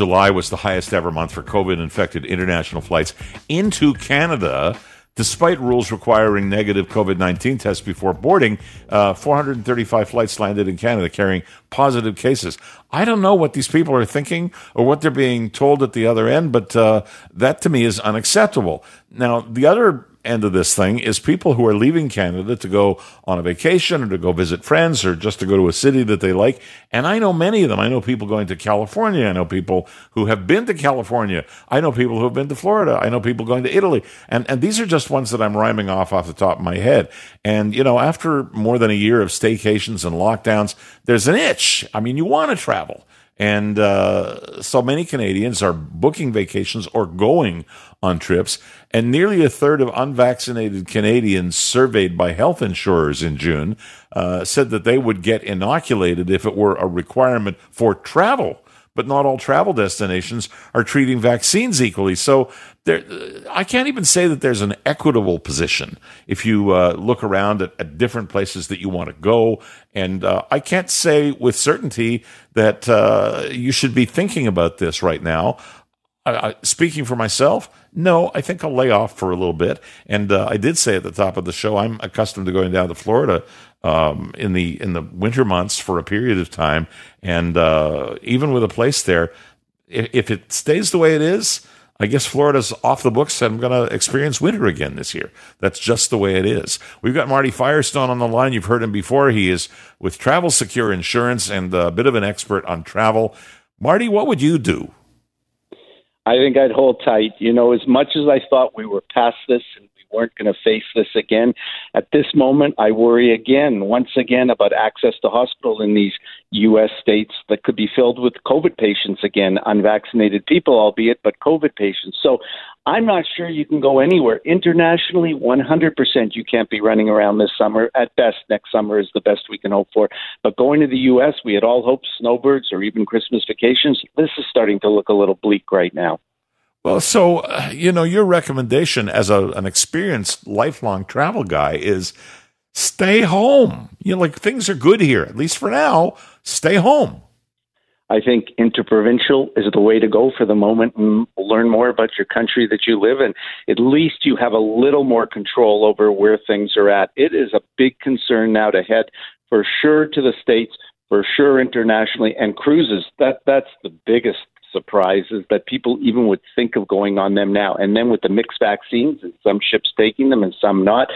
July was the highest ever month for COVID infected international flights into Canada. Despite rules requiring negative COVID 19 tests before boarding, uh, 435 flights landed in Canada carrying positive cases. I don't know what these people are thinking or what they're being told at the other end, but uh, that to me is unacceptable. Now, the other end of this thing is people who are leaving Canada to go on a vacation or to go visit friends or just to go to a city that they like. And I know many of them. I know people going to California. I know people who have been to California. I know people who have been to Florida. I know people going to Italy. And, and these are just ones that I'm rhyming off off the top of my head. And, you know, after more than a year of staycations and lockdowns, there's an itch. I mean, you want to travel. And uh, so many Canadians are booking vacations or going on trips. And nearly a third of unvaccinated Canadians surveyed by health insurers in June uh, said that they would get inoculated if it were a requirement for travel but not all travel destinations are treating vaccines equally. So there, I can't even say that there's an equitable position if you uh, look around at, at, different places that you want to go. And uh, I can't say with certainty that uh, you should be thinking about this right now. Speaking for myself, no, I think I'll lay off for a little bit. And uh, I did say at the top of the show, I'm accustomed to going down to Florida um, in the in the winter months for a period of time, and uh, even with a place there, if, if, it stays the way it is, I guess Florida's off the books, and I'm going to experience winter again this year. That's just the way it is. We've got Marty Firestone on the line. You've heard him before. He is with Travel Secure Insurance and a bit of an expert on travel. Marty, what would you do? I think I'd hold tight. You know, as much as I thought we were past this and we weren't going to face this again. At this moment, I worry again, once again, about access to hospital in these U.S. states that could be filled with COVID patients again, unvaccinated people, albeit, but COVID patients. So I'm not sure you can go anywhere. Internationally, 100% you can't be running around this summer. At best, next summer is the best we can hope for. But going to the U.S., we had all hoped snowbirds or even Christmas vacations. This is starting to look a little bleak right now. Well, so uh, you know, your recommendation as a, an experienced lifelong travel guy is stay home. You know, like things are good here, at least for now. Stay home. I think interprovincial is the way to go for the moment and learn more about your country that you live in. At least you have a little more control over where things are at. It is a big concern now to head for sure to the States, for sure internationally, and cruises. That that's the biggest surprises that people even would think of going on them now. And then with the mixed vaccines and some ships taking them and some not,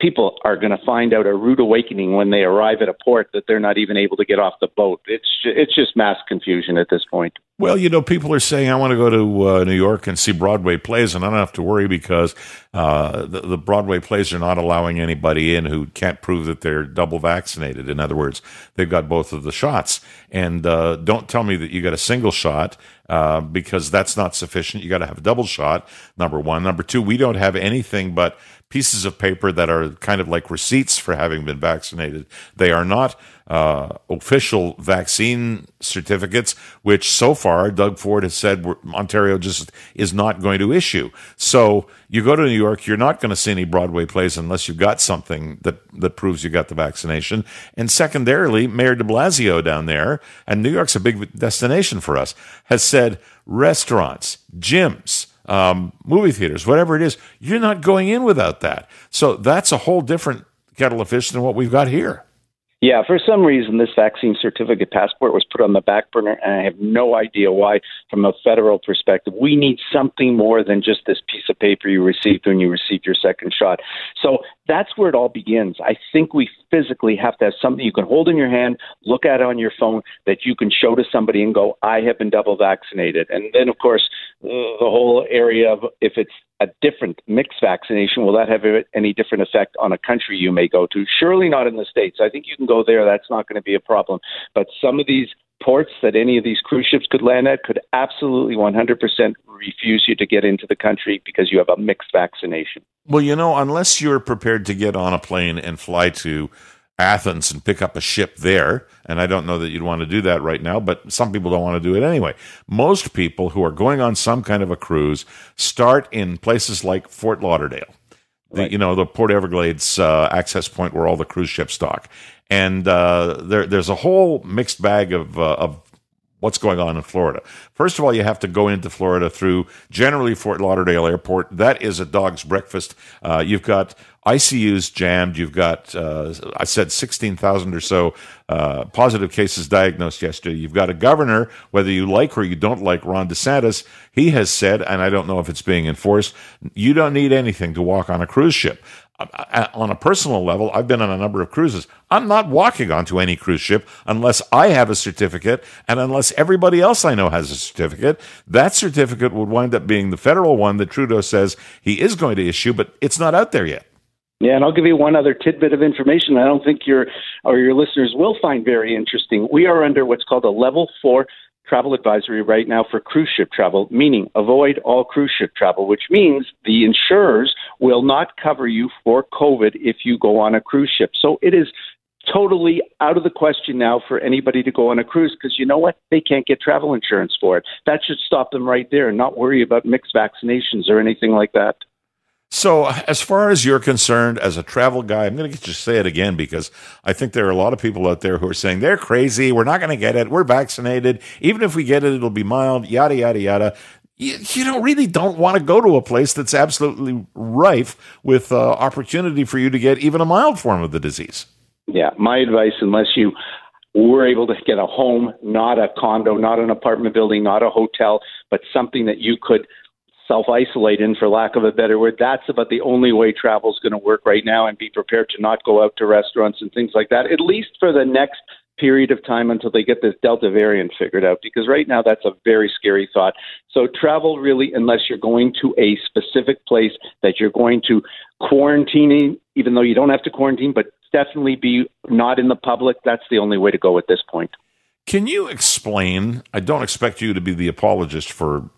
people are going to find out a rude awakening when they arrive at a port that they're not even able to get off the boat. It's it's just mass confusion at this point. Well, you know, people are saying I want to go to uh, New York and see Broadway plays, and I don't have to worry because uh, the, the, Broadway plays are not allowing anybody in who can't prove that they're double vaccinated. In other words, they've got both of the shots. And uh, don't tell me that you got a single shot uh, because that's not sufficient. You got to have a double shot. Number one. Number two, we don't have anything but pieces of paper that are kind of like receipts for having been vaccinated. They are not uh, official vaccine certificates, which so far Doug Ford has said Ontario just is not going to issue. So you go to New York, you're not going to see any Broadway plays unless you've got something that, that proves you got the vaccination. And secondarily, Mayor de Blasio down there, and New York's a big destination for us, has said restaurants, gyms, um, movie theaters, whatever it is, you're not going in without that. So that's a whole different kettle of fish than what we've got here. Yeah, for some reason, this vaccine certificate passport was put on the back burner, and I have no idea why, from a federal perspective. We need something more than just this piece of paper you received when you received your second shot. So that's where it all begins. I think we physically have to have something you can hold in your hand, look at on your phone, that you can show to somebody and go, I have been double vaccinated. And then, of course, the whole area of if it's a different mixed vaccination, will that have any different effect on a country you may go to? Surely not in the States. I think you can go there. That's not going to be a problem. But some of these ports that any of these cruise ships could land at could absolutely 100% refuse you to get into the country because you have a mixed vaccination. Well, you know, unless you're prepared to get on a plane and fly to Athens and pick up a ship there, and I don't know that you'd want to do that right now, but some people don't want to do it anyway. Most people who are going on some kind of a cruise start in places like Fort Lauderdale. The, you know the Port Everglades uh, access point where all the cruise ships dock, and uh, there, there's a whole mixed bag of uh, of what's going on in Florida. First of all, you have to go into Florida through generally Fort Lauderdale Airport. That is a dog's breakfast. Uh, you've got ICUs jammed. You've got, uh, I said, 16,000 or so uh, positive cases diagnosed yesterday. You've got a governor, whether you like or you don't like Ron DeSantis, he has said, and I don't know if it's being enforced, you don't need anything to walk on a cruise ship on a personal level, I've been on a number of cruises. I'm not walking onto any cruise ship unless I have a certificate and unless everybody else I know has a certificate. That certificate would wind up being the federal one that Trudeau says he is going to issue, but it's not out there yet. Yeah, and I'll give you one other tidbit of information I don't think your or your listeners will find very interesting. We are under what's called a level 4 travel advisory right now for cruise ship travel, meaning avoid all cruise ship travel, which means the insurers will not cover you for COVID if you go on a cruise ship. So it is totally out of the question now for anybody to go on a cruise because you know what? They can't get travel insurance for it. That should stop them right there and not worry about mixed vaccinations or anything like that. So, as far as you're concerned, as a travel guy, I'm going to just say it again because I think there are a lot of people out there who are saying they're crazy. We're not going to get it. We're vaccinated. Even if we get it, it'll be mild, yada, yada, yada. You, you don't really don't want to go to a place that's absolutely rife with uh, opportunity for you to get even a mild form of the disease. Yeah, my advice, unless you were able to get a home, not a condo, not an apartment building, not a hotel, but something that you could self isolate in, for lack of a better word. That's about the only way travel is going to work right now, and be prepared to not go out to restaurants and things like that, at least for the next period of time until they get this Delta variant figured out. Because right now, that's a very scary thought. So, travel really, unless you're going to a specific place that you're going to quarantine, even though you don't have to quarantine, but definitely be not in the public. That's the only way to go at this point. Can you explain? I don't expect you to be the apologist for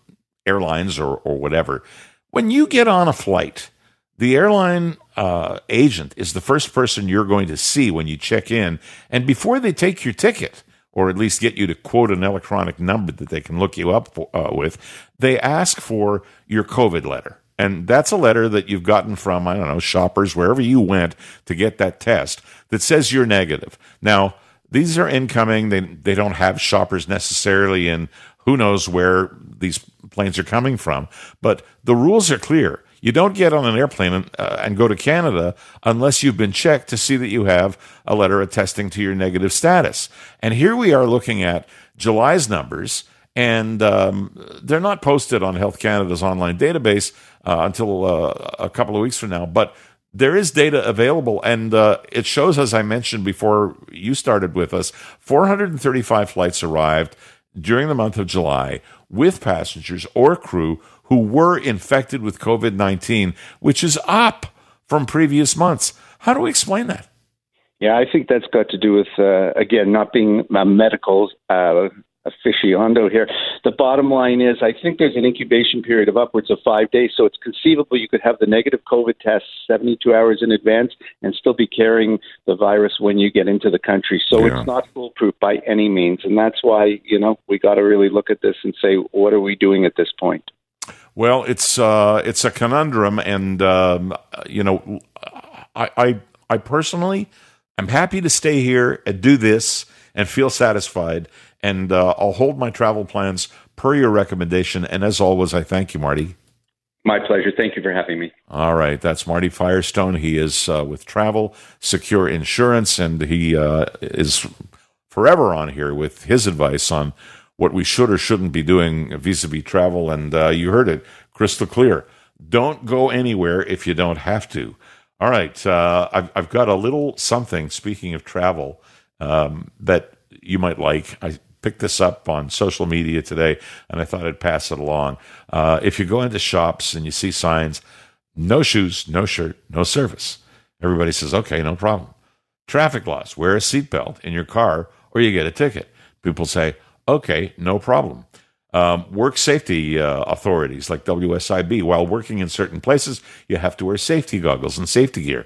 airlines or, or whatever. When you get on a flight, the airline uh, agent is the first person you're going to see when you check in. And before they take your ticket, or at least get you to quote an electronic number that they can look you up for, uh, with, they ask for your COVID letter. And that's a letter that you've gotten from, I don't know, shoppers, wherever you went to get that test that says you're negative. Now, these are incoming. They, they don't have shoppers necessarily in who knows where these planes are coming from. But the rules are clear. You don't get on an airplane and, uh, and, go to Canada unless you've been checked to see that you have a letter attesting to your negative status. And here we are looking at July's numbers, and um, they're not posted on Health Canada's online database uh, until uh, a couple of weeks from now. But there is data available, and uh, it shows, as I mentioned before you started with us, 435 flights arrived during the month of July with passengers or crew who were infected with COVID 19, which is up from previous months. How do we explain that? Yeah, I think that's got to do with, uh, again, not being a medical uh, aficionado here. The bottom line is, I think there's an incubation period of upwards of five days. So it's conceivable you could have the negative COVID test 72 hours in advance and still be carrying the virus when you get into the country. So yeah. it's not foolproof by any means. And that's why, you know, we got to really look at this and say, what are we doing at this point? Well, it's uh, it's a conundrum, and um, you know, I, I I personally, I'm happy to stay here and do this and feel satisfied and uh, I'll hold my travel plans per your recommendation. And as always, I thank you, Marty. My pleasure. Thank you for having me. All right. That's Marty Firestone. He is uh, with Travel Secure Insurance, and he uh, is forever on here with his advice on what we should or shouldn't be doing vis a vis travel. And uh, you heard it crystal clear. Don't go anywhere if you don't have to. All right. Uh, I've, I've got a little something, speaking of travel, um, that you might like. I picked this up on social media today, and I thought I'd pass it along. Uh, if you go into shops and you see signs, no shoes, no shirt, no service, everybody says, okay, no problem. Traffic laws, wear a seatbelt in your car or you get a ticket. People say, okay, no problem. Um, work safety uh, authorities like WSIB, while working in certain places, you have to wear safety goggles and safety gear.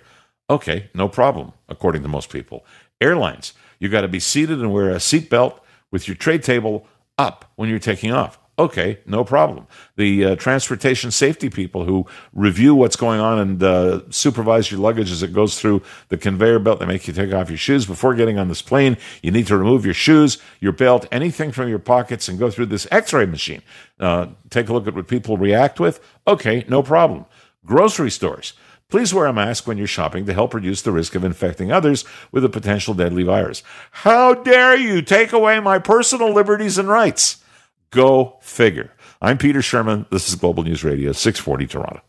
Okay, no problem, according to most people. Airlines, you got to be seated and wear a seatbelt with your tray table up when you're taking off. Okay, no problem. The uh, transportation safety people who review what's going on and uh, supervise your luggage as it goes through the conveyor belt, they make you take off your shoes before getting on this plane. You need to remove your shoes, your belt, anything from your pockets, and go through this X-ray machine. Uh, take a look at what people react with. Okay, no problem. Grocery stores. Please wear a mask when you're shopping to help reduce the risk of infecting others with a potential deadly virus. How dare you take away my personal liberties and rights? Go figure. I'm Peter Shurman. This is Global News Radio, 640 Toronto.